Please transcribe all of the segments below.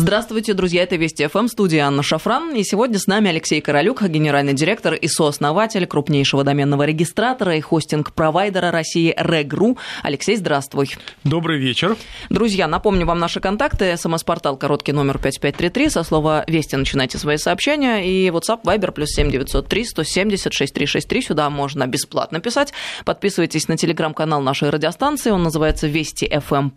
Здравствуйте, друзья, это Вести ФМ, студия Анна Шафран. И сегодня с нами Алексей Королюк, генеральный директор и сооснователь крупнейшего доменного регистратора и хостинг-провайдера России Регру. Алексей, здравствуй. Добрый вечер. Друзья, напомню вам наши контакты. СМС-портал короткий номер 5533. Со слова «Вести» начинайте свои сообщения. И WhatsApp, Viber, плюс 7903 170 6363. Сюда можно бесплатно писать. Подписывайтесь на телеграм-канал нашей радиостанции. Он называется «Вести ФМ+.»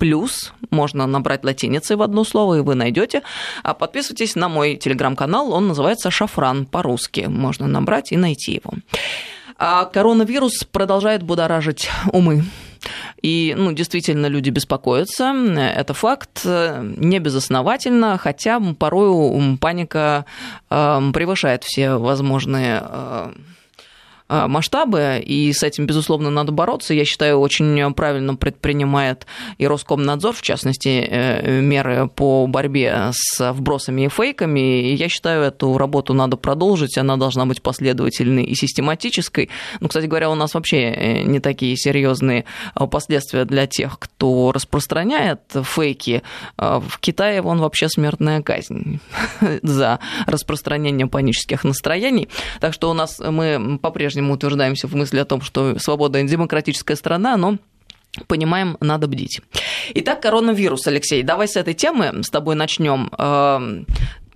Можно набрать латиницей в одно слово, и вы найдете найдете. А подписывайтесь на мой телеграм-канал, он называется «Шафран» по-русски. Можно набрать и найти его. А коронавирус продолжает будоражить умы. И, ну, действительно, люди беспокоятся. Это факт, не безосновательно, хотя порою паника э, превышает все возможные э, масштабы, и с этим, безусловно, надо бороться. Я считаю, очень правильно предпринимает и Роскомнадзор, в частности, э, меры по борьбе с вбросами и фейками. И я считаю, эту работу надо продолжить, она должна быть последовательной и систематической. Ну, кстати говоря, у нас вообще э, не такие серьезные э, последствия для тех, кто распространяет фейки. В Китае вон вообще смертная казнь за распространение панических настроений. Так что у нас мы по-прежнему по-прежнему утверждаемся в мысли о том, что свобода демократическая страна, но понимаем, надо бдить. Итак, коронавирус, Алексей, давай с этой темы с тобой начнем.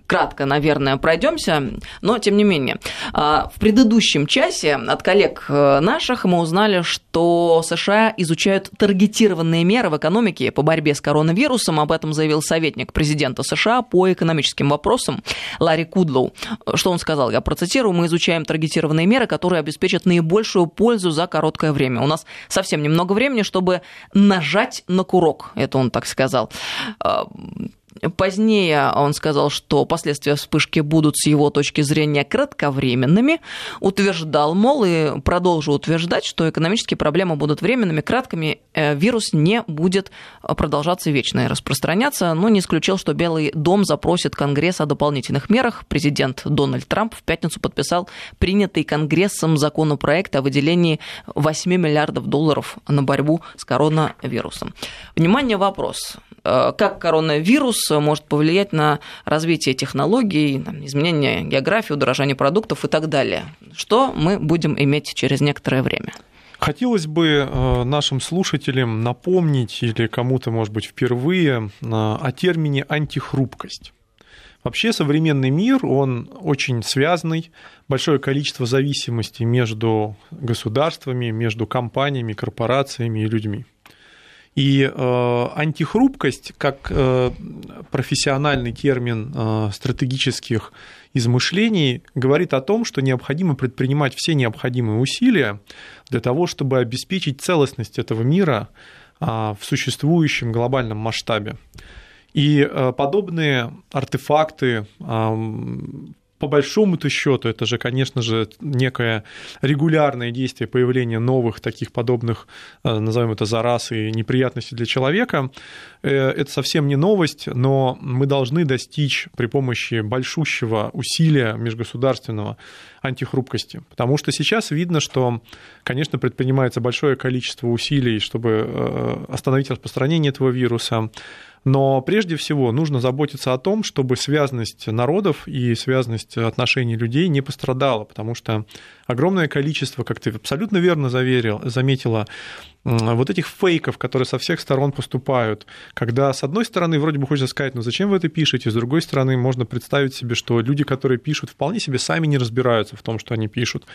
Кратко, наверное, пройдемся, но тем не менее. А, в предыдущем часе от коллег э, наших мы узнали, что США изучают таргетированные меры в экономике по борьбе с коронавирусом. Об этом заявил советник президента США по экономическим вопросам Ларри Кудлоу. Что он сказал? Я процитирую. Мы изучаем таргетированные меры, которые обеспечат наибольшую пользу за короткое время. У нас совсем немного времени, чтобы нажать на курок. Это он так сказал. Позднее он сказал, что последствия вспышки будут с его точки зрения кратковременными. Утверждал, мол, и продолжил утверждать, что экономические проблемы будут временными, краткими, э, вирус не будет продолжаться вечно и распространяться, но не исключил, что Белый дом запросит Конгресс о дополнительных мерах. Президент Дональд Трамп в пятницу подписал принятый Конгрессом законопроект о выделении 8 миллиардов долларов на борьбу с коронавирусом. Внимание, вопрос. Э, как коронавирус может повлиять на развитие технологий, изменение географии, удорожание продуктов и так далее. Что мы будем иметь через некоторое время? Хотелось бы э, нашим слушателям напомнить или кому-то, может быть, впервые э, о термине антихрупкость. Вообще современный мир, он очень связанный, большое количество зависимостей между государствами, между компаниями, корпорациями и людьми. И э, антихрупкость, как э, профессиональный термин э, стратегических измышлений, говорит о том, что необходимо предпринимать все необходимые усилия для того, чтобы обеспечить целостность этого мира в существующем глобальном масштабе. И подобные артефакты по большому-то счету это же, конечно же, некое регулярное действие появления новых таких подобных, э, назовем это зараз и неприятностей для человека. Э, это совсем не новость, но мы должны достичь при помощи большущего усилия межгосударственного антихрупкости. Потому что сейчас видно, что, конечно, предпринимается большое количество усилий, чтобы э, остановить распространение этого вируса, но прежде всего нужно заботиться о том, чтобы связанность народов и связанность отношений людей не пострадала, потому что огромное количество, как ты абсолютно верно заверил, заметила, вот этих фейков, которые со всех сторон поступают, когда с одной стороны вроде бы хочется сказать, ну зачем вы это пишете, с другой стороны можно представить себе, что люди, которые пишут, вполне себе сами не разбираются в том, что они пишут.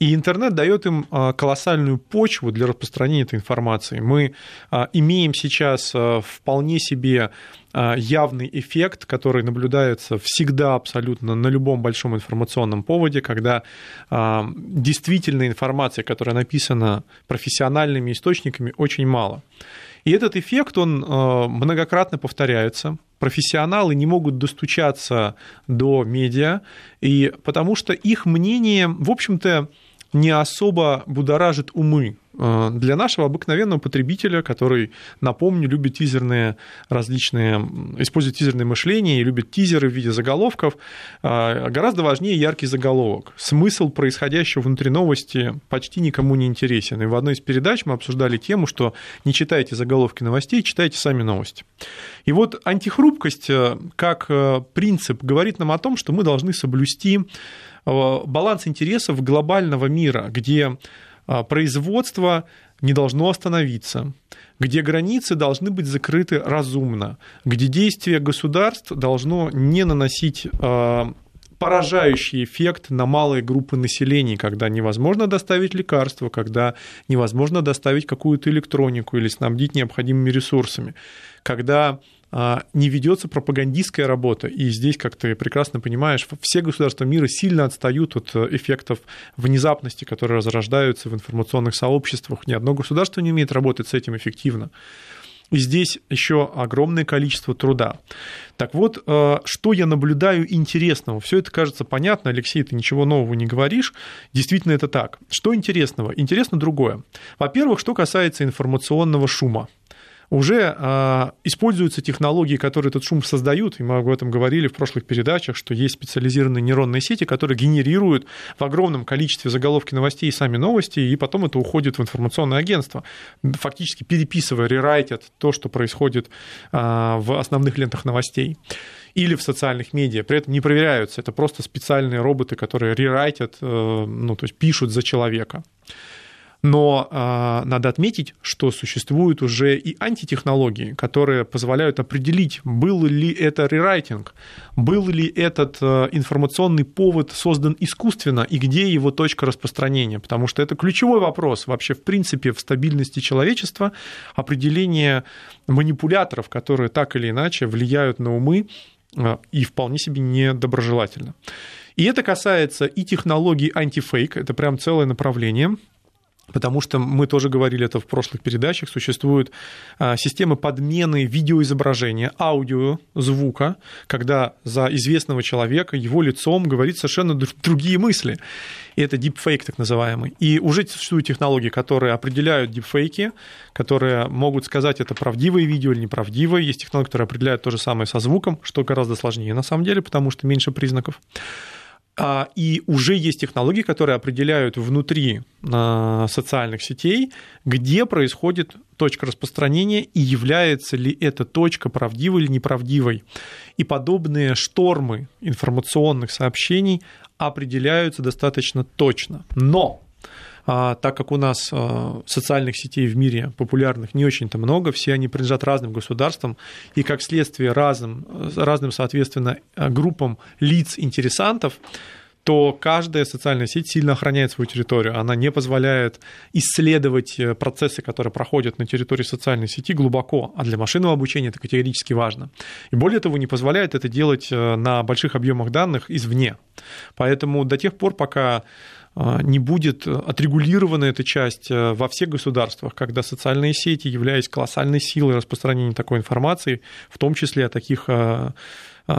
И интернет дает им а, колоссальную почву для распространения этой информации. Мы а, имеем сейчас а, вполне себе явный эффект, который наблюдается всегда абсолютно на любом большом информационном поводе, когда действительно информация, которая написана профессиональными источниками, очень мало. И этот эффект, он многократно повторяется. Профессионалы не могут достучаться до медиа, и потому что их мнение, в общем-то, не особо будоражит умы э, для нашего обыкновенного потребителя, который, напомню, любит тизерные различные, использует тизерное мышление и любит тизеры в виде заголовков, э, гораздо важнее яркий заголовок. Смысл происходящего внутри новости почти никому не интересен. И в одной из передач мы обсуждали тему, что не читайте заголовки новостей, читайте сами новости. И вот антихрупкость э, как принцип говорит нам о том, что мы должны соблюсти баланс интересов глобального мира, где э, производство не должно остановиться, где границы должны быть закрыты разумно, где действие государств должно не наносить э, поражающий эффект на малые группы населения, когда невозможно доставить лекарства, когда невозможно доставить какую-то электронику или снабдить необходимыми ресурсами, когда не ведется пропагандистская работа. И здесь, как ты прекрасно понимаешь, все государства мира сильно отстают от э, эффектов внезапности, которые разрождаются в информационных сообществах. Ни одно государство не умеет работать с этим эффективно. И здесь еще огромное количество труда. Так вот, э, что я наблюдаю интересного? Все это кажется понятно, Алексей, ты ничего нового не говоришь. Действительно, это так. Что интересного? Интересно другое. Во-первых, что касается информационного шума уже а, используются технологии, которые этот шум создают, и мы об этом говорили в прошлых передачах, что есть специализированные нейронные сети, которые генерируют в огромном количестве заголовки новостей и сами новости, и потом это уходит в информационное агентство, фактически переписывая, рерайтят то, что происходит а, в основных лентах новостей или в социальных медиа. При этом не проверяются. Это просто специальные роботы, которые рерайтят, э, ну, то есть пишут за человека. Но э, надо отметить, что существуют уже и антитехнологии, которые позволяют определить, был ли это рерайтинг, был ли этот э, информационный повод создан искусственно и где его точка распространения. Потому что это ключевой вопрос вообще в принципе в стабильности человечества, определение манипуляторов, которые так или иначе влияют на умы э, и вполне себе недоброжелательно. И это касается и технологий антифейк, это прям целое направление, Потому что мы тоже говорили это в прошлых передачах, существуют а, системы подмены видеоизображения, аудио, звука, когда за известного человека, его лицом говорит совершенно другие мысли. И это deepfake так называемый. И уже существуют технологии, которые определяют дипфейки, которые могут сказать, это правдивое видео или неправдивое. Есть технологии, которые определяют то же самое со звуком, что гораздо сложнее на самом деле, потому что меньше признаков. А, и уже есть технологии, которые определяют внутри а, социальных сетей, где происходит точка распространения и является ли эта точка правдивой или неправдивой. И подобные штормы информационных сообщений определяются достаточно точно. Но а, так как у нас а, социальных сетей в мире популярных не очень-то много, все они принадлежат разным государствам, и как следствие разным, разным соответственно, группам лиц-интересантов, то каждая социальная сеть сильно охраняет свою территорию. Она не позволяет исследовать э, процессы, которые проходят на территории социальной сети глубоко, а для машинного обучения это категорически важно. И более того, не позволяет это делать э, на больших объемах данных извне. Поэтому до тех пор, пока не будет отрегулирована эта часть э, во всех государствах, когда социальные сети, являясь колоссальной силой распространения такой информации, в том числе о таких э,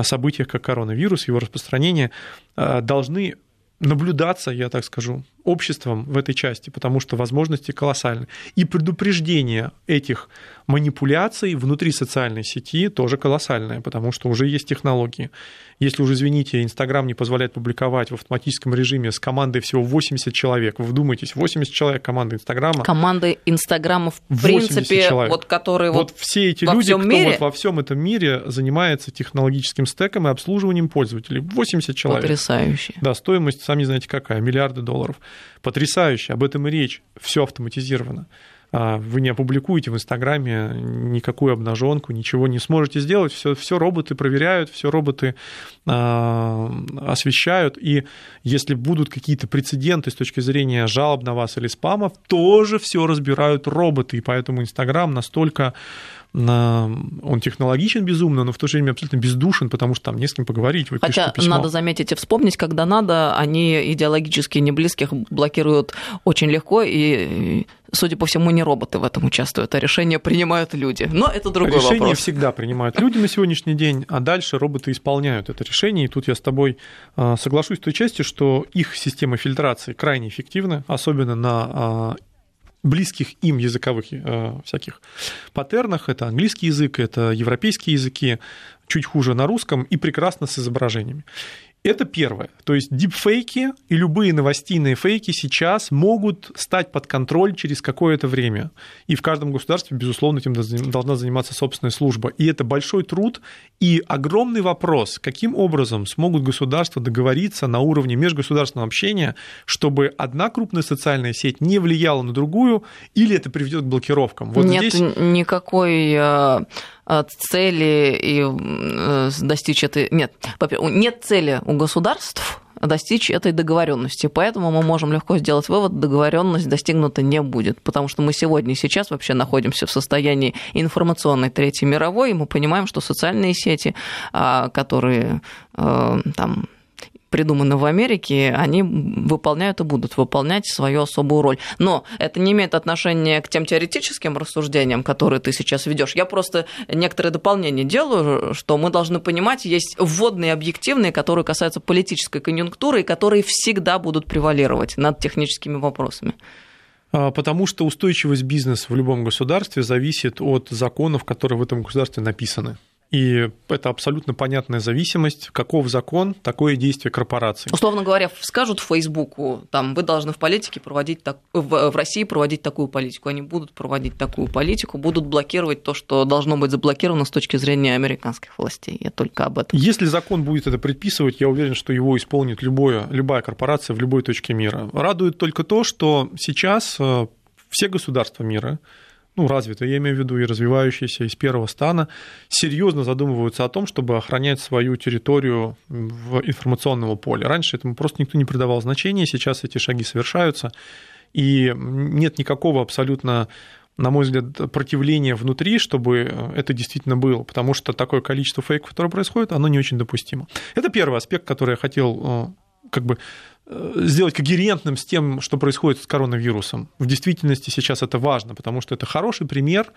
событиях, как коронавирус, его распространение, э, должны наблюдаться, я так скажу, обществом в этой части, потому что возможности колоссальны. И предупреждение этих манипуляций внутри социальной сети тоже колоссальное, потому что уже есть технологии. Если уже, извините, Инстаграм не позволяет публиковать в автоматическом режиме с командой всего 80 человек, вы вдумайтесь, 80 человек команды Инстаграма. Команды Инстаграма, в принципе, человек. вот которые вот, вот все эти люди, кто мире? вот во всем этом мире занимается технологическим стеком и обслуживанием пользователей. 80 человек. Потрясающе. Да, стоимость, сами знаете какая, миллиарды долларов. Потрясающе, об этом и речь, все автоматизировано. А, вы не опубликуете в Инстаграме никакую обнаженку, ничего не сможете сделать, все, все роботы проверяют, все роботы а, освещают, и если будут какие-то прецеденты с точки зрения жалоб на вас или спамов, тоже все разбирают роботы, и поэтому Инстаграм настолько он технологичен безумно, но в то же время абсолютно бездушен, потому что там не с кем поговорить. Вы Хотя письмо. надо заметить и вспомнить, когда надо, они идеологически не близких блокируют очень легко и судя по всему, не роботы в этом участвуют, а решения принимают люди. Но это другой решение вопрос. всегда принимают люди на сегодняшний день, а дальше роботы исполняют это решение. И тут я с тобой а, соглашусь в той части, что их система фильтрации крайне эффективна, особенно на а, близких им языковых э, всяких паттернах. Это английский язык, это европейские языки, чуть хуже на русском и прекрасно с изображениями. Это первое. То есть дипфейки и любые новостейные фейки сейчас могут стать под контроль через какое-то время. И в каждом государстве, безусловно, этим должна заниматься собственная служба. И это большой труд и огромный вопрос, каким образом смогут государства договориться на уровне межгосударственного общения, чтобы одна крупная социальная сеть не влияла на другую, или это приведет к блокировкам. Вот Нет здесь... никакой Э, цели и э, достичь этой... Нет, нет цели у государств достичь этой договоренности. Поэтому мы можем легко сделать вывод, договоренность достигнута не будет, потому что мы сегодня и сейчас вообще находимся в состоянии информационной Третьей мировой, и мы понимаем, что социальные сети, а, которые э, там придуманы в Америке, они выполняют и будут выполнять свою особую роль. Но это не имеет отношения к тем теоретическим рассуждениям, которые ты сейчас ведешь. Я просто некоторые дополнения делаю, что мы должны понимать, есть вводные объективные, которые касаются политической конъюнктуры и которые всегда будут превалировать над техническими вопросами. А, потому что устойчивость бизнеса в любом государстве зависит от законов, которые в этом государстве написаны. И это абсолютно понятная зависимость. Каков закон, такое действие корпорации. Условно говоря, скажут Фейсбуку, там, вы должны в политике проводить так, в, в России проводить такую политику. Они будут проводить такую политику, будут блокировать то, что должно быть заблокировано с точки зрения американских властей. Я только об этом. Если закон будет это предписывать, я уверен, что его исполнит любое, любая корпорация в любой точке мира. Радует только то, что сейчас э, все государства мира ну, развитые, я имею в виду и развивающиеся из первого стана, серьезно задумываются о том, чтобы охранять свою территорию в информационном поле. Раньше этому просто никто не придавал значения, сейчас эти шаги совершаются, и нет никакого абсолютно на мой взгляд, противления внутри, чтобы это действительно было, потому что такое количество фейков, которое происходит, оно не очень допустимо. Это первый аспект, который я хотел э, как бы сделать когерентным с тем, что происходит с коронавирусом. В действительности сейчас это важно, потому что это хороший пример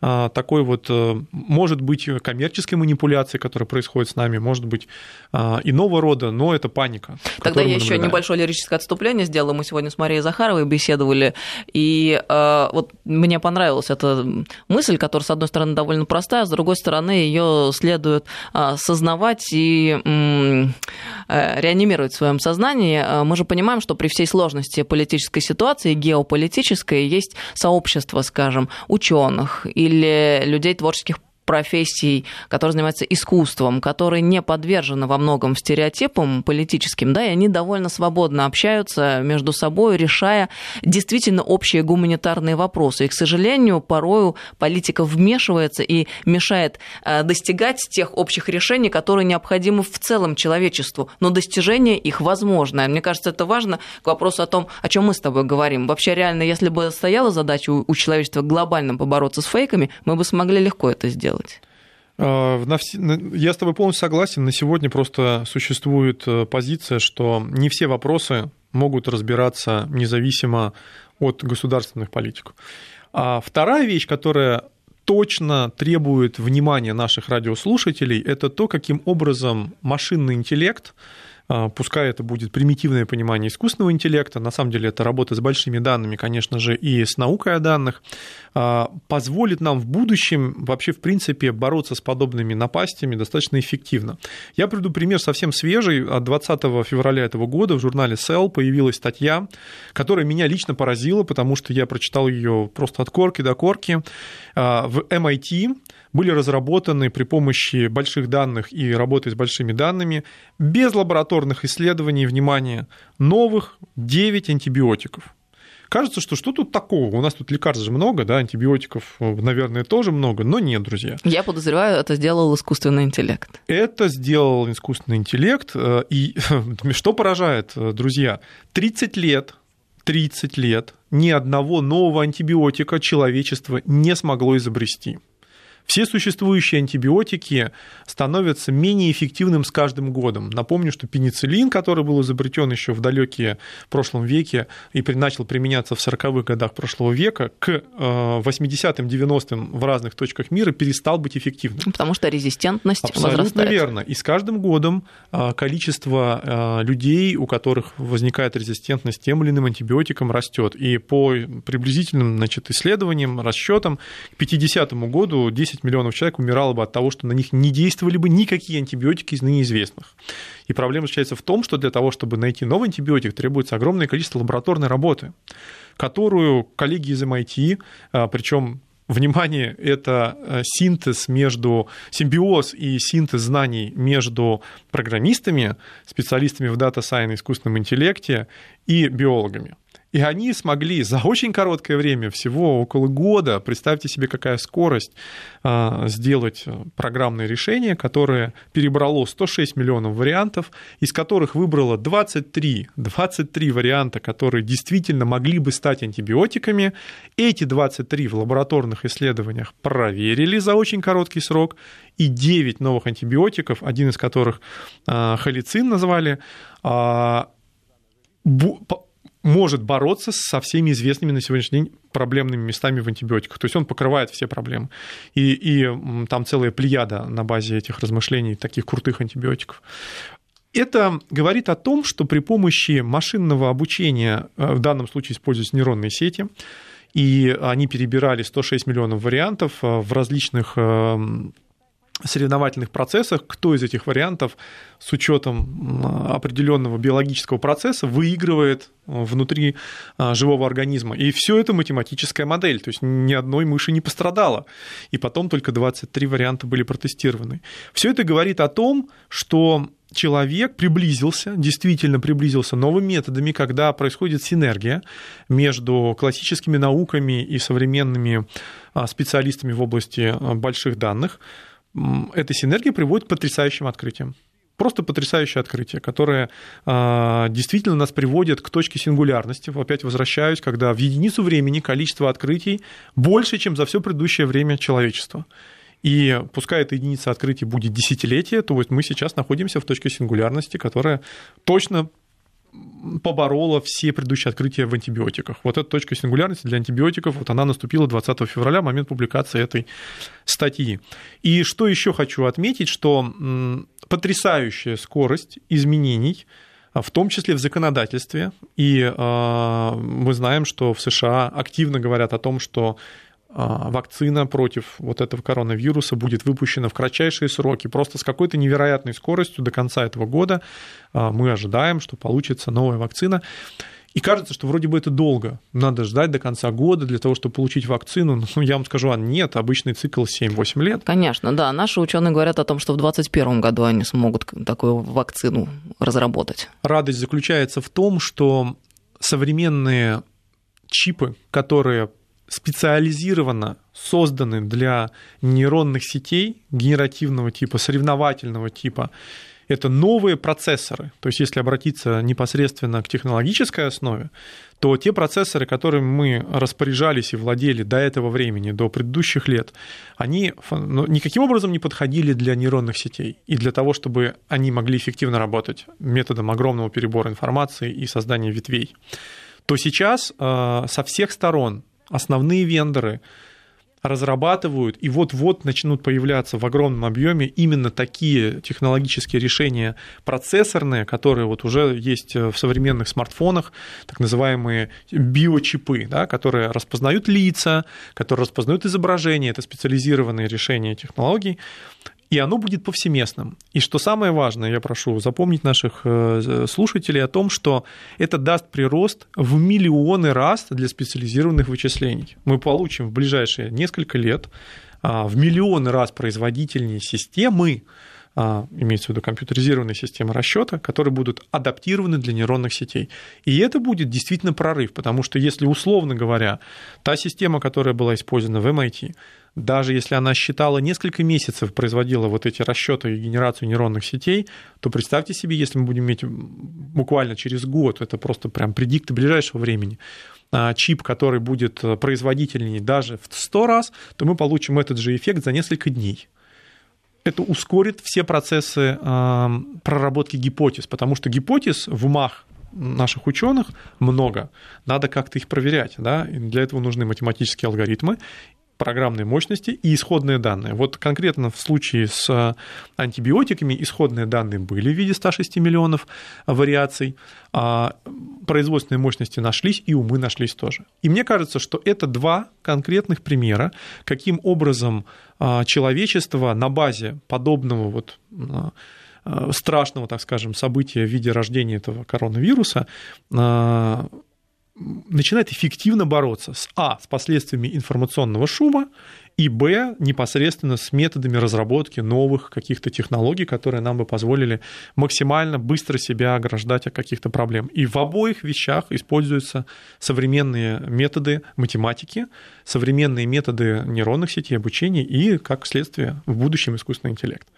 э, такой вот, э, может быть, коммерческой манипуляции, которая происходит с нами, может быть, иного рода, но это паника. Тогда я еще небольшое лирическое отступление сделала. Мы сегодня с Марией Захаровой беседовали, и вот мне понравилась эта мысль, которая, с одной стороны, довольно простая, а с другой стороны, ее следует сознавать и реанимировать в своем сознании Э, мы же понимаем, что при всей сложности политической ситуации, геополитической, есть сообщество, скажем, ученых или людей творческих профессий, которые занимаются искусством, которые не подвержены во многом стереотипам политическим, да, и они довольно свободно общаются между собой, решая действительно общие гуманитарные вопросы. И, к сожалению, порою политика вмешивается и мешает э, достигать тех общих решений, которые необходимы в целом человечеству, но достижение их возможно. Мне кажется, это важно к вопросу о том, о чем мы с тобой говорим. Вообще, реально, если бы стояла задача у человечества глобально побороться с фейками, мы бы смогли легко это сделать делать? А, я с тобой полностью согласен. На сегодня просто существует э, позиция, что не все вопросы могут разбираться независимо от государственных политиков. А вторая вещь, которая точно требует внимания наших радиослушателей, это то, каким образом машинный интеллект пускай это будет примитивное понимание искусственного интеллекта, на самом деле это работа с большими данными, конечно же, и с наукой о данных, а, позволит нам в будущем вообще, в принципе, бороться с подобными напастями достаточно эффективно. Я приведу пример совсем свежий. От 20 февраля этого года в журнале Cell появилась статья, которая меня лично поразила, потому что я прочитал ее просто от корки до корки. А, в MIT были разработаны при помощи больших данных и работы с большими данными без лабораторных исследований, внимания, новых 9 антибиотиков. Кажется, что что тут такого? У нас тут лекарств же много, да, антибиотиков, наверное, тоже много, но нет, друзья. Я подозреваю, это сделал искусственный интеллект. Это сделал искусственный интеллект. Э, и что поражает, э, друзья? 30 лет 30 лет ни одного нового антибиотика человечество не смогло изобрести. Все существующие антибиотики становятся менее эффективным с каждым годом. Напомню, что пенициллин, который был изобретен еще в далекие прошлом веке и начал применяться в 40-х годах прошлого века, к 80-м, э, 90-м в разных точках мира перестал быть эффективным. Потому что резистентность Абсолютно возрастает. верно. И с каждым годом э, количество э, людей, у которых возникает резистентность тем или иным антибиотикам, растет. И по приблизительным значит, исследованиям, расчетам, к 50 году 10 миллионов человек умирало бы от того, что на них не действовали бы никакие антибиотики из ныне известных. И проблема заключается в том, что для того, чтобы найти новый антибиотик, требуется огромное количество лабораторной работы, которую коллеги из MIT, а, причем Внимание, это э, синтез между, симбиоз и синтез знаний между программистами, специалистами в дата сайене, искусственном интеллекте и биологами. И они смогли за очень короткое время, всего около года, представьте себе, какая скорость, а, сделать программное решение, которое перебрало 106 миллионов вариантов, из которых выбрало 23, 23 варианта, которые действительно могли бы стать антибиотиками. Эти 23 в лабораторных исследованиях проверили за очень короткий срок, и 9 новых антибиотиков, один из которых а, холицин назвали, а, может бороться со всеми известными на сегодняшний день проблемными местами в антибиотиках. То есть он покрывает все проблемы. И, и там целая плеяда на базе этих размышлений таких крутых антибиотиков. Это говорит о том, что при помощи машинного обучения, э, в данном случае используются нейронные сети, и они перебирали 106 миллионов вариантов э, в различных э, соревновательных процессах, кто из этих вариантов с учетом определенного биологического процесса выигрывает внутри а, живого организма. И все это математическая модель, то есть ни одной мыши не пострадало. И потом только 23 варианта были протестированы. Все это говорит о том, что человек приблизился, действительно приблизился новыми методами, когда происходит синергия между классическими науками и современными а, специалистами в области а, больших данных эта синергия приводит к потрясающим открытиям. Просто потрясающее открытие, которое э, действительно нас приводит к точке сингулярности. Опять возвращаюсь, когда в единицу времени количество открытий больше, чем за все предыдущее время человечества. И пускай эта единица открытий будет десятилетие, то вот мы сейчас находимся в точке сингулярности, которая точно поборола все предыдущие открытия в антибиотиках. Вот эта точка сингулярности для антибиотиков, вот она наступила 20 февраля, момент публикации этой статьи. И что еще хочу отметить, что потрясающая скорость изменений в том числе в законодательстве. И э, мы знаем, что в США активно говорят о том, что а, вакцина против вот этого коронавируса будет выпущена в кратчайшие сроки. Просто с какой-то невероятной скоростью до конца этого года а, мы ожидаем, что получится новая вакцина. И кажется, что вроде бы это долго. Надо ждать до конца года для того, чтобы получить вакцину. Ну, я вам скажу, а нет, обычный цикл 7-8 лет. Конечно, да. Наши ученые говорят о том, что в 2021 году они смогут такую вакцину разработать. Радость заключается в том, что современные чипы, которые специализированно созданы для нейронных сетей генеративного типа, соревновательного типа. Это новые процессоры. То есть, если обратиться непосредственно к технологической основе, то те процессоры, которыми мы распоряжались и владели до этого времени, до предыдущих лет, они ну, никаким образом не подходили для нейронных сетей. И для того, чтобы они могли эффективно работать методом огромного перебора информации и создания ветвей, то сейчас э, со всех сторон основные вендоры разрабатывают и вот-вот начнут появляться в огромном объеме именно такие технологические решения процессорные, которые вот уже есть в современных смартфонах, так называемые биочипы, да, которые распознают лица, которые распознают изображения, это специализированные решения технологий, и оно будет повсеместным. И что самое важное, я прошу запомнить наших э, слушателей о том, что это даст прирост в миллионы раз для специализированных вычислений. Мы получим в ближайшие несколько лет а, в миллионы раз производительнее системы, а, имеется в виду компьютеризированные системы расчета, которые будут адаптированы для нейронных сетей. И это будет действительно прорыв, потому что если, условно говоря, та система, которая была использована в MIT, даже если она считала несколько месяцев, производила вот эти расчеты и генерацию нейронных сетей, то представьте себе, если мы будем иметь буквально через год, это просто прям предикты ближайшего времени, а, чип, который будет производительнее даже в 100 раз, то мы получим этот же эффект за несколько дней это ускорит все процессы проработки гипотез, потому что гипотез в умах наших ученых много. Надо как-то их проверять. Да? И для этого нужны математические алгоритмы программной мощности и исходные данные. Вот конкретно в случае с антибиотиками исходные данные были в виде 106 миллионов вариаций, а производственные мощности нашлись, и умы нашлись тоже. И мне кажется, что это два конкретных примера, каким образом а, человечество на базе подобного вот а, страшного, так скажем, события в виде рождения этого коронавируса а, начинает эффективно бороться с А, с последствиями информационного шума, и Б, непосредственно с методами разработки новых каких-то технологий, которые нам бы позволили максимально быстро себя ограждать от каких-то проблем. И в обоих вещах используются современные методы математики, современные методы нейронных сетей обучения и, как следствие, в будущем искусственный интеллект.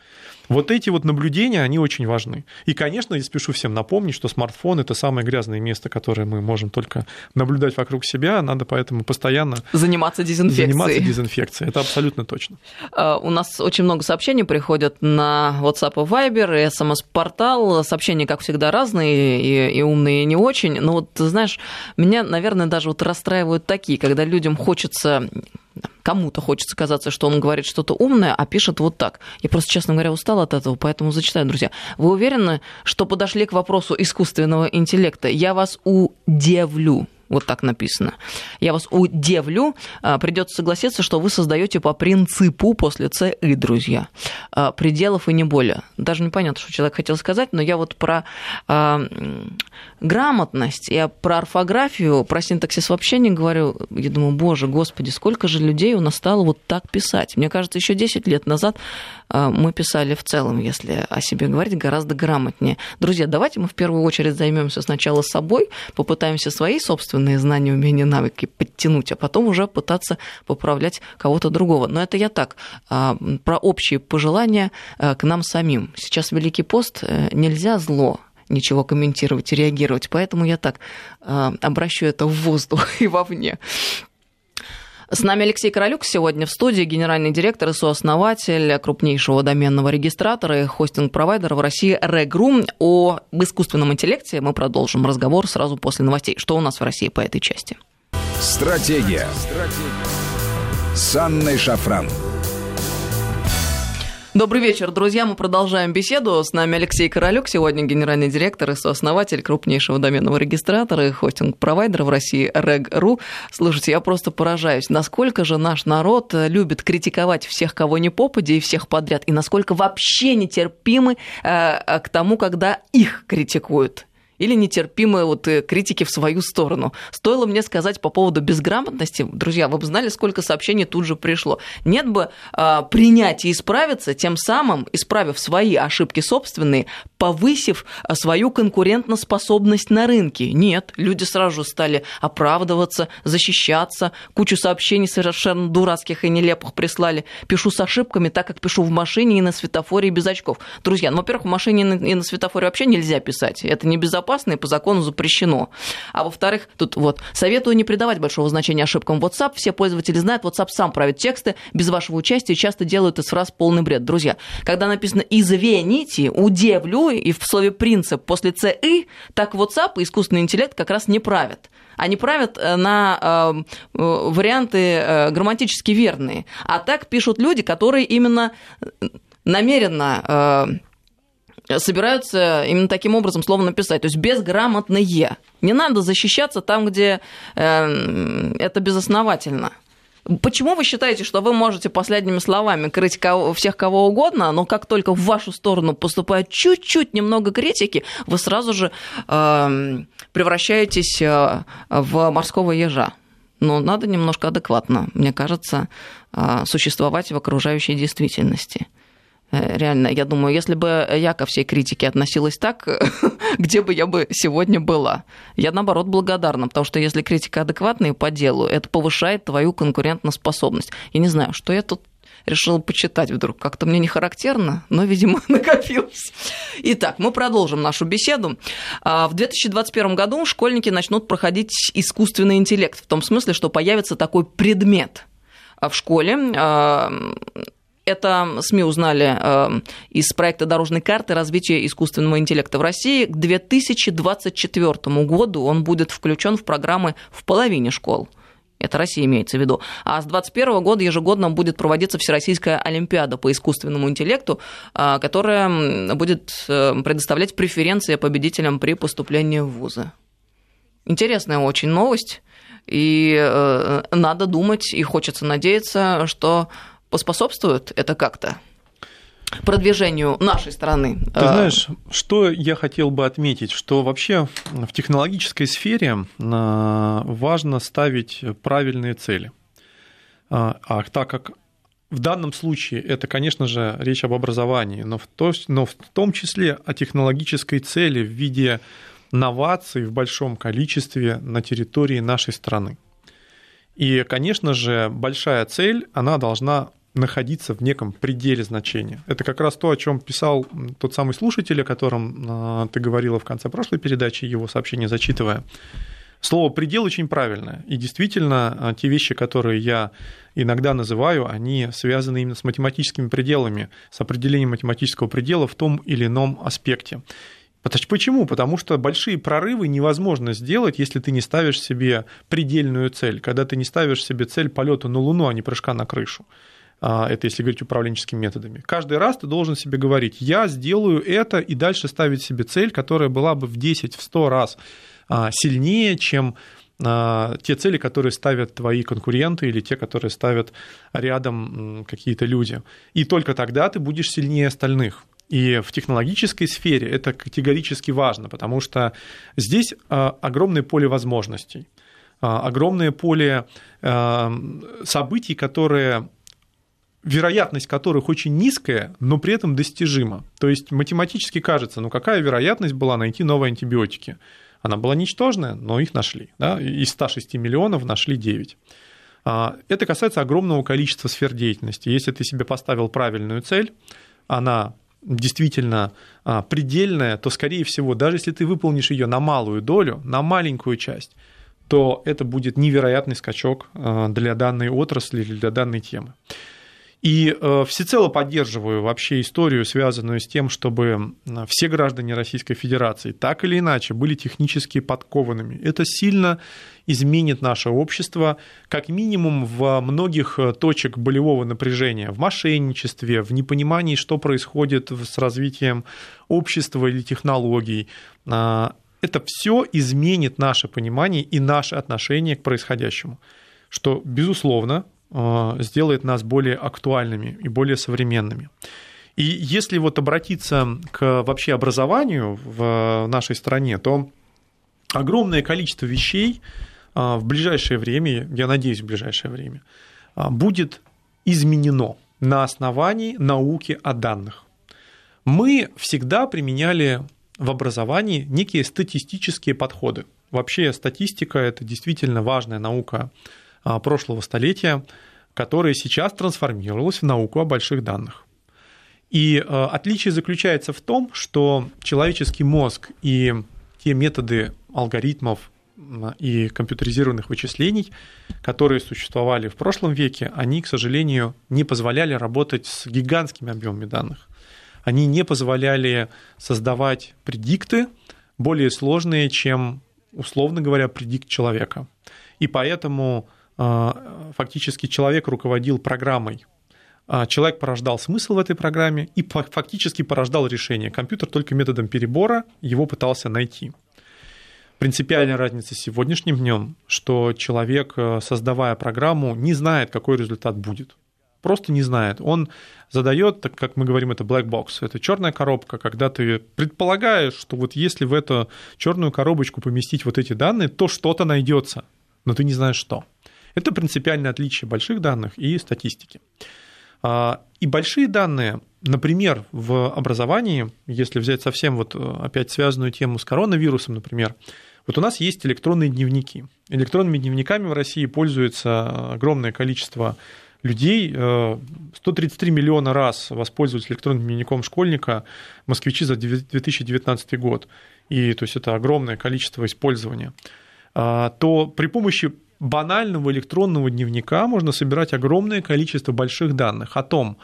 Вот эти вот наблюдения, они очень важны. И, конечно, я спешу всем напомнить, что смартфон – это самое грязное место, которое мы можем только наблюдать вокруг себя. Надо поэтому постоянно заниматься дезинфекцией. Заниматься дезинфекцией, это абсолютно точно. А, у нас очень много сообщений приходят на WhatsApp и Viber, и смс-портал. Сообщения, как всегда, разные, и, и умные, и не очень. Но вот, знаешь, меня, наверное, даже вот расстраивают такие, когда людям хочется кому-то хочется казаться, что он говорит что-то умное, а пишет вот так. Я просто, честно говоря, устал от этого, поэтому зачитаю, друзья. Вы уверены, что подошли к вопросу искусственного интеллекта? Я вас удивлю вот так написано. Я вас удивлю, а, придется согласиться, что вы создаете по принципу после С и, друзья. А, пределов и не более. Даже непонятно, что человек хотел сказать, но я вот про а, грамотность, я про орфографию, про синтаксис вообще не говорю. Я думаю, боже, господи, сколько же людей у нас стало вот так писать. Мне кажется, еще 10 лет назад мы писали в целом, если о себе говорить, гораздо грамотнее. Друзья, давайте мы в первую очередь займемся сначала собой, попытаемся свои собственные знания, умения, навыки подтянуть, а потом уже пытаться поправлять кого-то другого. Но это я так, а, про общие пожелания а, к нам самим. Сейчас Великий пост, э, нельзя зло ничего комментировать и реагировать, поэтому я так а, обращу это в воздух и вовне. С нами Алексей Королюк сегодня в студии, генеральный директор и сооснователь крупнейшего доменного регистратора и хостинг-провайдера в России Regrum. О искусственном интеллекте мы продолжим разговор сразу после новостей. Что у нас в России по этой части? Стратегия. Стратегия. С Анной Шафран. Добрый вечер, друзья. Мы продолжаем беседу. С нами Алексей Королюк, сегодня генеральный директор и сооснователь крупнейшего доменного регистратора и хостинг-провайдера в России Reg.ru. Слушайте, я просто поражаюсь, насколько же наш народ любит критиковать всех, кого не попади, и всех подряд, и насколько вообще нетерпимы э, к тому, когда их критикуют или нетерпимые вот э, критики в свою сторону. Стоило мне сказать по поводу безграмотности, друзья, вы бы знали, сколько сообщений тут же пришло. Нет бы э, принять и исправиться, тем самым, исправив свои ошибки собственные, повысив а, свою конкурентоспособность на рынке. Нет, люди сразу стали оправдываться, защищаться, кучу сообщений совершенно дурацких и нелепых прислали. Пишу с ошибками, так как пишу в машине и на светофоре без очков. Друзья, ну, во-первых, в машине и на светофоре вообще нельзя писать. Это небезопасно безопасно и по закону запрещено. А во-вторых, тут вот советую не придавать большого значения ошибкам WhatsApp. Все пользователи знают, WhatsApp сам правит тексты без вашего участия, часто делают из фраз полный бред. Друзья, когда написано «извините», «удивлю» и в слове «принцип» после «ци», так WhatsApp и искусственный интеллект как раз не правят они правят э, на э, э, варианты грамматически верные. А так пишут люди, которые именно намеренно собираются именно таким образом слово написать, то есть безграмотные. Не надо защищаться там, где э, это безосновательно. Почему вы считаете, что вы можете последними словами крыть кого, всех кого угодно, но как только в вашу сторону поступает чуть-чуть немного критики, вы сразу же э, превращаетесь в морского ежа? Но надо немножко адекватно, мне кажется, э, существовать в окружающей действительности. Э, реально, я думаю, если бы я ко всей критике относилась так, где бы я бы сегодня была? Я, наоборот, благодарна, потому что если критика адекватная по делу, это повышает твою конкурентоспособность. Я не знаю, что я тут решила почитать вдруг. Как-то мне не характерно, но, видимо, накопилось. Итак, мы продолжим нашу беседу. А, в 2021 году школьники начнут проходить искусственный интеллект, в том смысле, что появится такой предмет в школе а, это СМИ узнали э, из проекта дорожной карты развития искусственного интеллекта в России. К 2024 году он будет включен в программы в половине школ. Это Россия имеется в виду. А с 2021 года ежегодно будет проводиться Всероссийская Олимпиада по искусственному интеллекту, э, которая будет э, предоставлять преференции победителям при поступлении в вузы. Интересная очень новость. И э, надо думать, и хочется надеяться, что поспособствует это как-то продвижению нашей страны. Ты знаешь, что я хотел бы отметить, что вообще в технологической сфере а, важно ставить правильные цели. А, а так как в данном случае это, конечно же, речь об образовании, но в, то, но в том числе о технологической цели в виде новаций в большом количестве на территории нашей страны. И, конечно же, большая цель, она должна находиться в неком пределе значения. Это как раз то, о чем писал тот самый слушатель, о котором а, ты говорила в конце прошлой передачи, его сообщение зачитывая. Слово «предел» очень правильное. И действительно, а, те вещи, которые я иногда называю, они связаны именно с математическими пределами, с определением математического предела в том или ином аспекте. Почему? Потому что большие прорывы невозможно сделать, если ты не ставишь себе предельную цель, когда ты не ставишь себе цель полета на Луну, а не прыжка на крышу. А, это если говорить управленческими методами. Каждый раз ты должен себе говорить, я сделаю это, и дальше ставить себе цель, которая была бы в 10, в 100 раз а, сильнее, чем а, те цели, которые ставят твои конкуренты или те, которые ставят рядом какие-то люди. И только тогда ты будешь сильнее остальных. И в технологической сфере это категорически важно, потому что здесь огромное поле возможностей, огромное поле событий, которые вероятность которых очень низкая, но при этом достижима. То есть математически кажется, ну какая вероятность была найти новые антибиотики? Она была ничтожная, но их нашли. Да? Из 106 миллионов нашли 9. А, это касается огромного количества сфер деятельности. Если ты себе поставил правильную цель, она действительно а, предельная, то, скорее всего, даже если ты выполнишь ее на малую долю, на маленькую часть, то это будет невероятный скачок а, для данной отрасли или для данной темы. И э, всецело поддерживаю вообще историю, связанную с тем, чтобы все граждане Российской Федерации так или иначе были технически подкованными. Это сильно изменит наше общество, как минимум в многих э, точек болевого напряжения, в мошенничестве, в непонимании, что происходит с развитием общества или технологий. А, это все изменит наше понимание и наше отношение к происходящему, что, безусловно, сделает нас более актуальными и более современными. И если вот обратиться к вообще образованию в нашей стране, то огромное количество вещей э, в ближайшее время, я надеюсь, в ближайшее время, э, будет изменено на основании науки о данных. Мы всегда применяли в образовании некие статистические подходы. Вообще статистика – это действительно важная наука прошлого столетия, которая сейчас трансформировалась в науку о больших данных. И а, отличие заключается в том, что человеческий мозг и те методы алгоритмов и компьютеризированных вычислений, которые существовали в прошлом веке, они, к сожалению, не позволяли работать с гигантскими объемами данных. Они не позволяли создавать предикты более сложные, чем, условно говоря, предикт человека. И поэтому а, фактически человек руководил программой. А, человек порождал смысл в этой программе и фактически порождал решение. Компьютер только методом перебора его пытался найти. Принципиальная разница с сегодняшним днем, что человек, э, создавая программу, не знает, какой результат будет. Просто не знает. Он задает, так как мы говорим, это black box, это черная коробка, когда ты предполагаешь, что вот если в эту черную коробочку поместить вот эти данные, то что-то найдется, но ты не знаешь что. Это принципиальное отличие больших данных и статистики. А, и большие данные Например, в образовании, если взять совсем вот опять связанную тему с коронавирусом, например, вот у нас есть электронные дневники. Электронными дневниками в России пользуется огромное количество людей. 133 миллиона раз воспользовались электронным дневником школьника москвичи за 2019 год. И то есть это огромное количество использования. А, то при помощи банального электронного дневника можно собирать огромное количество больших данных о том,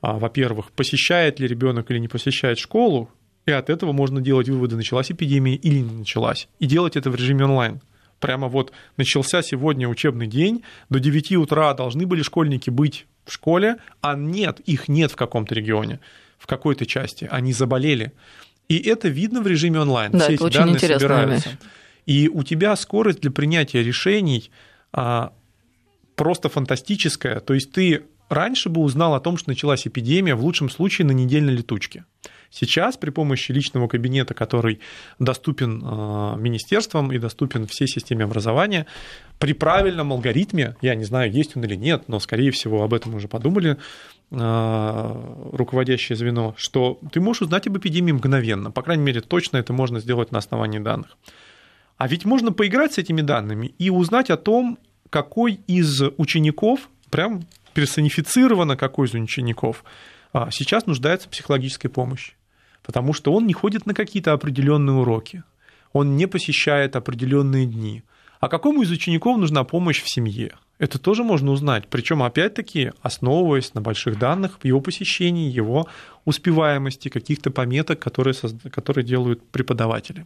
а, во-первых, посещает ли ребенок или не посещает школу, и от этого можно делать выводы, началась эпидемия или не началась, и делать это в режиме онлайн. Прямо вот начался сегодня учебный день, до 9 утра должны были школьники быть в школе, а нет, их нет в каком-то регионе, в какой-то части, они заболели. И это видно в режиме онлайн. Да, Все это эти очень данные собираются. Вещь. И у тебя скорость для принятия решений а, просто фантастическая. То есть ты раньше бы узнал о том, что началась эпидемия, в лучшем случае на недельной летучке. Сейчас при помощи личного кабинета, который доступен а, министерствам и доступен всей системе образования, при правильном алгоритме, я не знаю, есть он или нет, но, скорее всего, об этом уже подумали а, руководящее звено, что ты можешь узнать об эпидемии мгновенно. По крайней мере, точно это можно сделать на основании данных. А ведь можно поиграть с этими данными и узнать о том, какой из учеников, прям персонифицированно какой из учеников, а, сейчас нуждается в психологической помощи. Потому что он не ходит на какие-то определенные уроки, он не посещает определенные дни. А какому из учеников нужна помощь в семье? Это тоже можно узнать. Причем, опять-таки, основываясь на больших данных его посещении, его успеваемости, каких-то пометок, которые, которые делают преподаватели.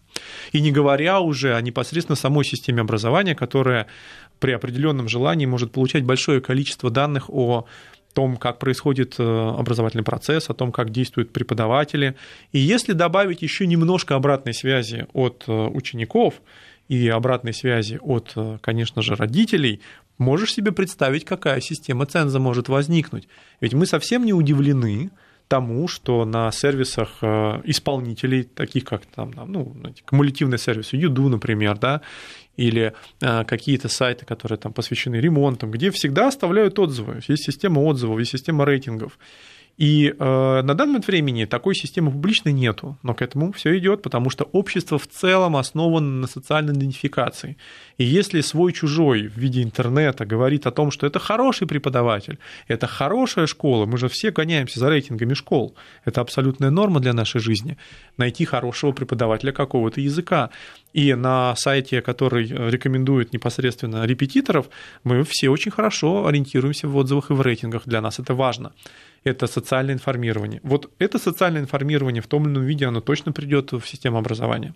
И не говоря уже о непосредственно самой системе образования, которая при определенном желании может получать большое количество данных о том, как происходит э, образовательный процесс, о том, как действуют преподаватели. И если добавить еще немножко обратной связи от э, учеников, и обратной связи от, э, конечно же, родителей, можешь себе представить, какая система ценза может возникнуть. Ведь мы совсем не удивлены тому, что на сервисах э, исполнителей, таких как там, ну, кумулятивные сервисы, Юду, например, да, или э, какие-то сайты, которые там посвящены ремонтам, где всегда оставляют отзывы. Есть система отзывов, есть система рейтингов. И э, на данный момент времени такой системы публичной нету, но к этому все идет, потому что общество в целом основано на социальной идентификации. И если свой-чужой в виде интернета говорит о том, что это хороший преподаватель, это хорошая школа, мы же все гоняемся за рейтингами школ, это абсолютная норма для нашей жизни, найти хорошего преподавателя какого-то языка. И на сайте, который рекомендует непосредственно репетиторов, мы все очень хорошо ориентируемся в отзывах и в рейтингах. Для нас это важно это социальное информирование. Вот это социальное информирование в том или ином виде, оно точно придет в систему образования.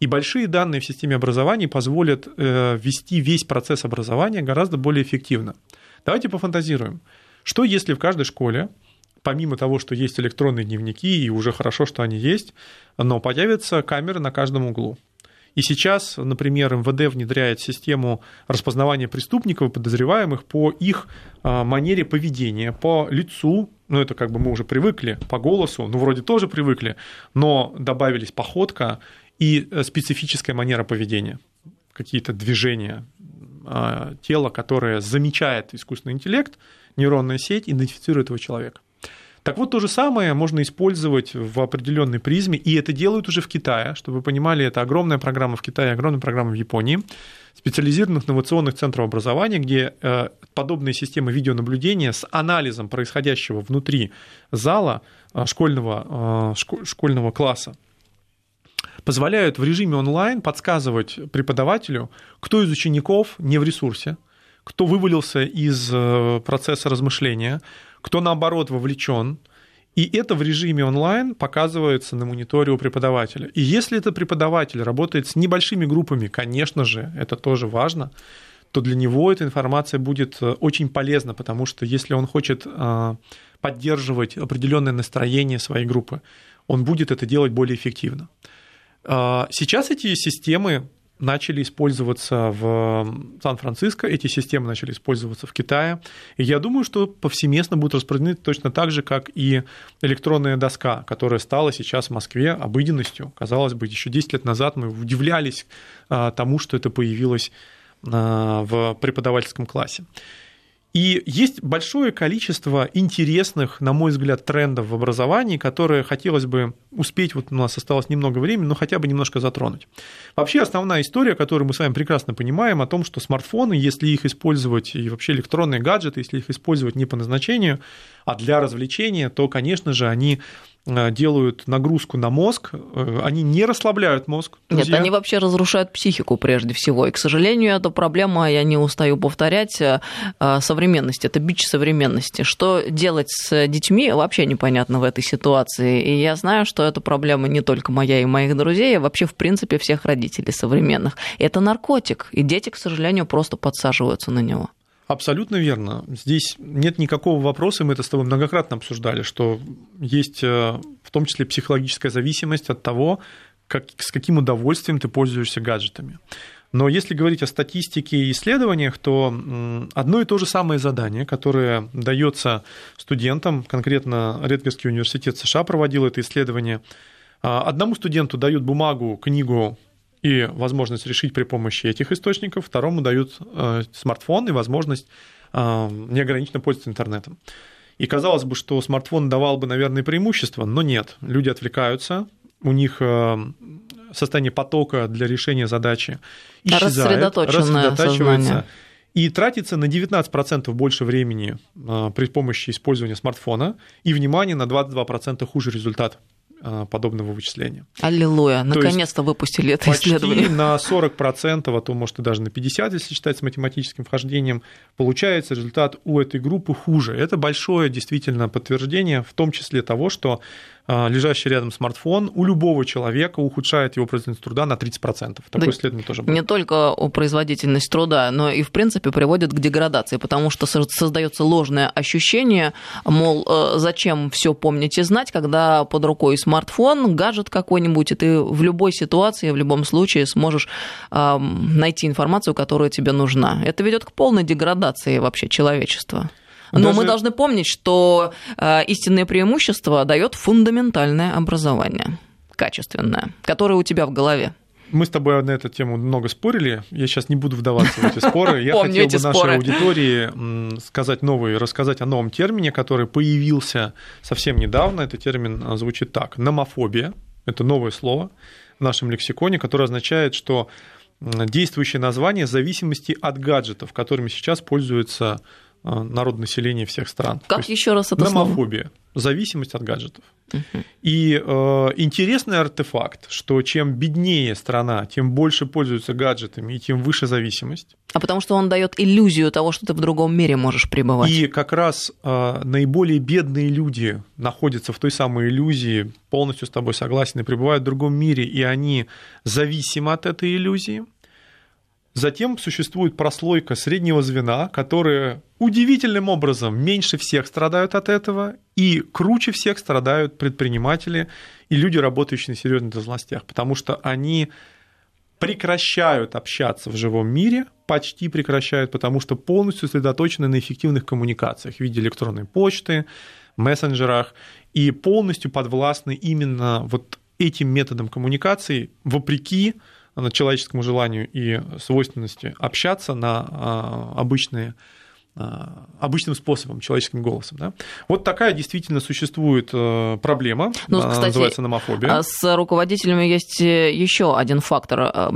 И большие данные в системе образования позволят э, вести весь процесс образования гораздо более эффективно. Давайте пофантазируем. Что если в каждой школе, помимо того, что есть электронные дневники, и уже хорошо, что они есть, но появятся камеры на каждом углу? И сейчас, например, МВД внедряет систему распознавания преступников и подозреваемых по их а, манере поведения, по лицу, ну это как бы мы уже привыкли, по голосу, ну вроде тоже привыкли, но добавились походка и э, специфическая манера поведения, какие-то движения а, тела, которые замечает искусственный интеллект, нейронная сеть идентифицирует этого человека. Так вот, то же самое можно использовать в определенной призме, и это делают уже в Китае, чтобы вы понимали, это огромная программа в Китае, огромная программа в Японии, специализированных инновационных центров образования, где э, подобные системы видеонаблюдения с анализом происходящего внутри зала э, школьного, э, школьного класса позволяют в режиме онлайн подсказывать преподавателю, кто из учеников не в ресурсе, кто вывалился из процесса размышления, кто наоборот вовлечен, и это в режиме онлайн показывается на мониторе у преподавателя. И если этот преподаватель работает с небольшими группами, конечно же, это тоже важно, то для него эта информация будет э, очень полезна, потому что если он хочет э, поддерживать определенное настроение своей группы, он будет это делать более эффективно. Э, сейчас эти системы начали использоваться в Сан-Франциско, эти системы начали использоваться в Китае. И я думаю, что повсеместно будут распространены точно так же, как и электронная доска, которая стала сейчас в Москве обыденностью. Казалось бы, еще 10 лет назад мы удивлялись а, тому, что это появилось а, в преподавательском классе. И есть большое количество интересных, на мой взгляд, трендов в образовании, которые хотелось бы успеть, вот у нас осталось немного времени, но хотя бы немножко затронуть. Вообще основная история, которую мы с вами прекрасно понимаем, о том, что смартфоны, если их использовать, и вообще электронные гаджеты, если их использовать не по назначению, а для развлечения, то, конечно же, они делают нагрузку на мозг, э, они не расслабляют мозг. Друзья. Нет, они вообще разрушают психику прежде всего. И, к сожалению, эта проблема, я не устаю повторять, э, современности. Это бич современности. Что делать с детьми, вообще непонятно в этой ситуации. И я знаю, что эта проблема не только моя и моих друзей, а вообще, в принципе, всех родителей современных. Это наркотик, и дети, к сожалению, просто подсаживаются на него. Абсолютно верно. Здесь нет никакого вопроса, мы это с тобой многократно обсуждали, что есть э, в том числе психологическая зависимость от того, как, с каким удовольствием ты пользуешься гаджетами. Но если говорить о статистике и исследованиях, то одно и то же самое задание, которое дается студентам, конкретно Редгерский университет США проводил это исследование, а, одному студенту дают бумагу, книгу и возможность решить при помощи этих источников, второму дают э, смартфон и возможность э, неограниченно пользоваться интернетом. И казалось бы, что смартфон давал бы, наверное, преимущество, но нет. Люди отвлекаются, у них э, состояние потока для решения задачи исчезает, рассредотачивается. Сознание. И тратится на 19% больше времени при помощи использования смартфона, и, внимание, на 22% хуже результат подобного вычисления. Аллилуйя, наконец-то выпустили это почти исследование. на 40%, а то, может, и даже на 50%, если считать с математическим вхождением, получается результат у этой группы хуже. Это большое действительно подтверждение, в том числе того, что лежащий рядом смартфон у любого человека ухудшает его производительность труда на 30%. Такое да исследование тоже было. Не только производительность труда, но и, в принципе, приводит к деградации, потому что создается ложное ощущение, мол, э, зачем все помнить и знать, когда под рукой смартфон, гаджет какой-нибудь, и ты в любой ситуации, в любом случае сможешь найти информацию, которая тебе нужна. Это ведет к полной деградации вообще человечества. Но Даже... мы должны помнить, что э, истинное преимущество дает фундаментальное образование, качественное, которое у тебя в голове. Мы с тобой на эту тему много спорили. Я сейчас не буду вдаваться в эти споры. Я хотел бы нашей аудитории сказать новый, рассказать о новом термине, который появился совсем недавно. Этот термин э, звучит так: номофобия. Это новое слово в нашем лексиконе, которое означает, что действующее название зависимости от гаджетов, которыми сейчас пользуются Э, народ населения всех стран. Как еще раз это Номофобия, слово? зависимость от гаджетов. Угу. И э, интересный артефакт, что чем беднее страна, тем больше пользуются гаджетами и тем выше зависимость. А потому что он дает иллюзию того, что ты в другом мире можешь пребывать. И как раз э, наиболее бедные люди находятся в той самой иллюзии, полностью с тобой согласен, и пребывают в другом мире, и они зависимы от этой иллюзии. Затем существует прослойка среднего звена, которые удивительным образом меньше всех страдают от этого, и круче всех страдают предприниматели и люди, работающие на серьезных должностях, потому что они прекращают общаться в живом мире, почти прекращают, потому что полностью сосредоточены на эффективных коммуникациях в виде электронной почты, мессенджерах, и полностью подвластны именно вот этим методам коммуникации, вопреки человеческому желанию и свойственности общаться на а, обычные а, обычным способом, человеческим голосом. Да? Вот такая действительно существует э, проблема, ну, кстати, называется номофобия. А с руководителями есть э, еще один фактор. Э,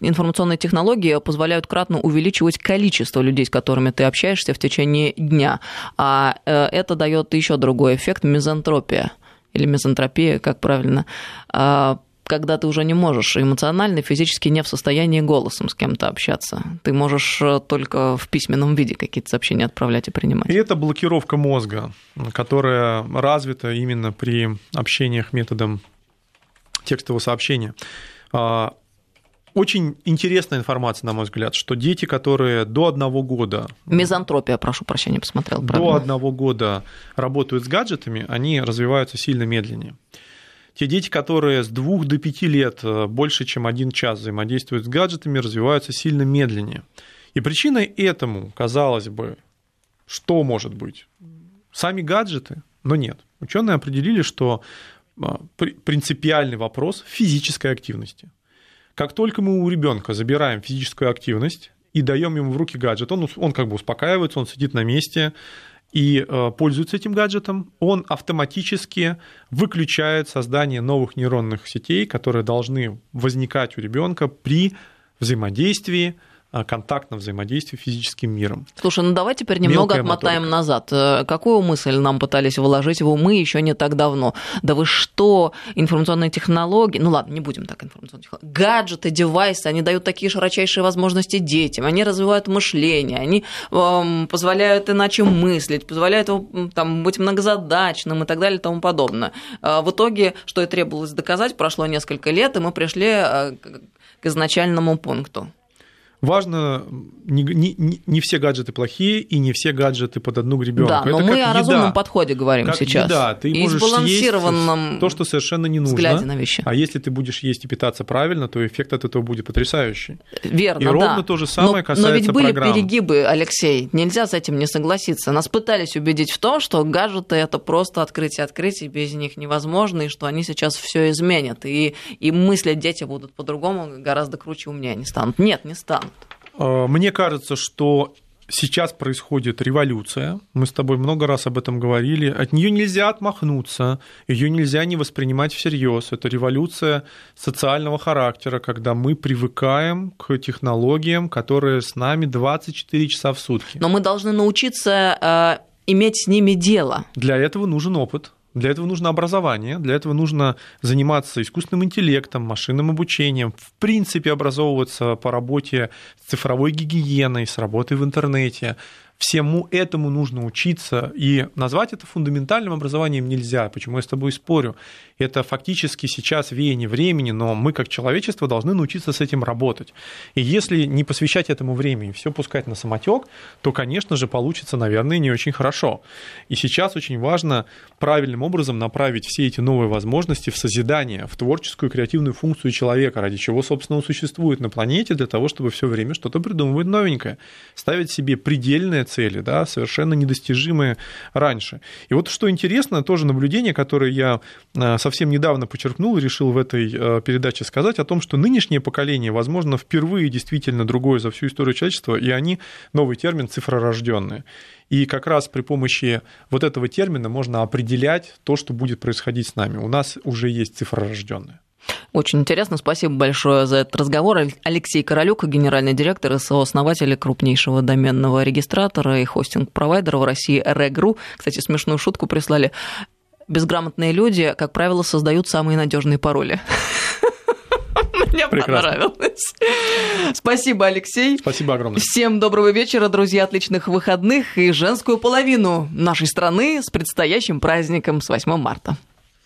информационные технологии позволяют кратно увеличивать количество людей, с которыми ты общаешься в течение дня. А это дает еще другой эффект – мизантропия или мизантропия, как правильно когда ты уже не можешь эмоционально, физически не в состоянии голосом с кем-то общаться. Ты можешь э, только в письменном виде какие-то сообщения отправлять и принимать. И это блокировка мозга, которая развита именно при общениях методом текстового сообщения. А, очень интересная информация, на мой взгляд, что дети, которые до одного года... Мизантропия, прошу прощения, посмотрел. До правильно. одного года работают с гаджетами, они развиваются сильно медленнее. Те дети, которые с двух до пяти лет э, больше, чем один час взаимодействуют с гаджетами, развиваются сильно медленнее. И причиной этому, казалось бы, что может быть? Сами гаджеты? Но нет. Ученые определили, что э, принципиальный вопрос физической активности. Как только мы у ребенка забираем физическую активность, и даем ему в руки гаджет. Он, он как бы успокаивается, он сидит на месте, и э, пользуется этим гаджетом, он автоматически выключает создание новых нейронных сетей, которые должны возникать у ребенка при взаимодействии контактном взаимодействии физическим миром. Слушай, ну давай теперь немного Мелкая отмотаем моторика. назад. Э, какую мысль нам пытались вложить в умы еще не так давно? Да вы что, информационные технологии, ну ладно, не будем так информационные технологии, гаджеты, девайсы, они дают такие широчайшие возможности детям, они развивают мышление, они эм, позволяют иначе мыслить, позволяют там, быть многозадачным и так далее и тому подобное. Э, в итоге, что и требовалось доказать, прошло несколько лет, и мы пришли к изначальному пункту важно, не, не, не все гаджеты плохие, и не все гаджеты под одну гребенку. Да, но Это мы о разумном подходе говорим как сейчас. Да, ты и можешь съесть то, что совершенно не нужно. на вещи. А если ты будешь есть и питаться правильно, то эффект от этого будет потрясающий. Верно, И ровно да. то же самое но, касается Но ведь были программ. перегибы, Алексей, нельзя с этим не согласиться. Нас пытались убедить в том, что гаджеты это просто открытие открытий, без них невозможно, и что они сейчас все изменят. И, и мыслить дети будут по-другому, гораздо круче умнее они станут. Нет, не станут. Э, мне кажется, что сейчас происходит революция. Мы с тобой много раз об этом говорили. От нее нельзя отмахнуться, ее нельзя не воспринимать всерьез. Это революция социального характера, когда мы привыкаем к технологиям, которые с нами 24 часа в сутки. Но мы должны научиться э, иметь с ними дело. Для этого нужен опыт. Для этого нужно образование, для этого нужно заниматься искусственным интеллектом, машинным обучением, в принципе образовываться по работе с цифровой гигиеной, с работой в интернете, Всему этому нужно учиться, и назвать это фундаментальным образованием нельзя. Почему я с тобой спорю? Это фактически сейчас веяние времени, но мы как человечество должны научиться с этим работать. И если не посвящать этому времени, все пускать на самотек, то, конечно же, получится, наверное, не очень хорошо. И сейчас очень важно правильным образом направить все эти новые возможности в созидание, в творческую креативную функцию человека, ради чего, собственно, он существует на планете, для того, чтобы все время что-то придумывать новенькое, ставить себе предельное цели, да, совершенно недостижимые раньше. И вот что интересно, тоже наблюдение, которое я э, совсем недавно подчеркнул и решил в этой э, передаче сказать о том, что нынешнее поколение, возможно, впервые действительно другое за всю историю человечества, и они, новый термин, цифророжденные. И как раз при помощи вот этого термина можно определять то, что будет происходить с нами. У нас уже есть цифророжденные. Очень интересно. Спасибо большое за этот разговор. Алексей Королюк, генеральный директор и сооснователь крупнейшего доменного регистратора и хостинг-провайдера в России Регру. Кстати, смешную шутку прислали. Безграмотные люди, как правило, создают самые надежные пароли. Мне Прекрасно. понравилось. Спасибо, Алексей. Спасибо огромное. Всем доброго вечера, друзья, отличных выходных и женскую половину нашей страны с предстоящим праздником с 8 марта.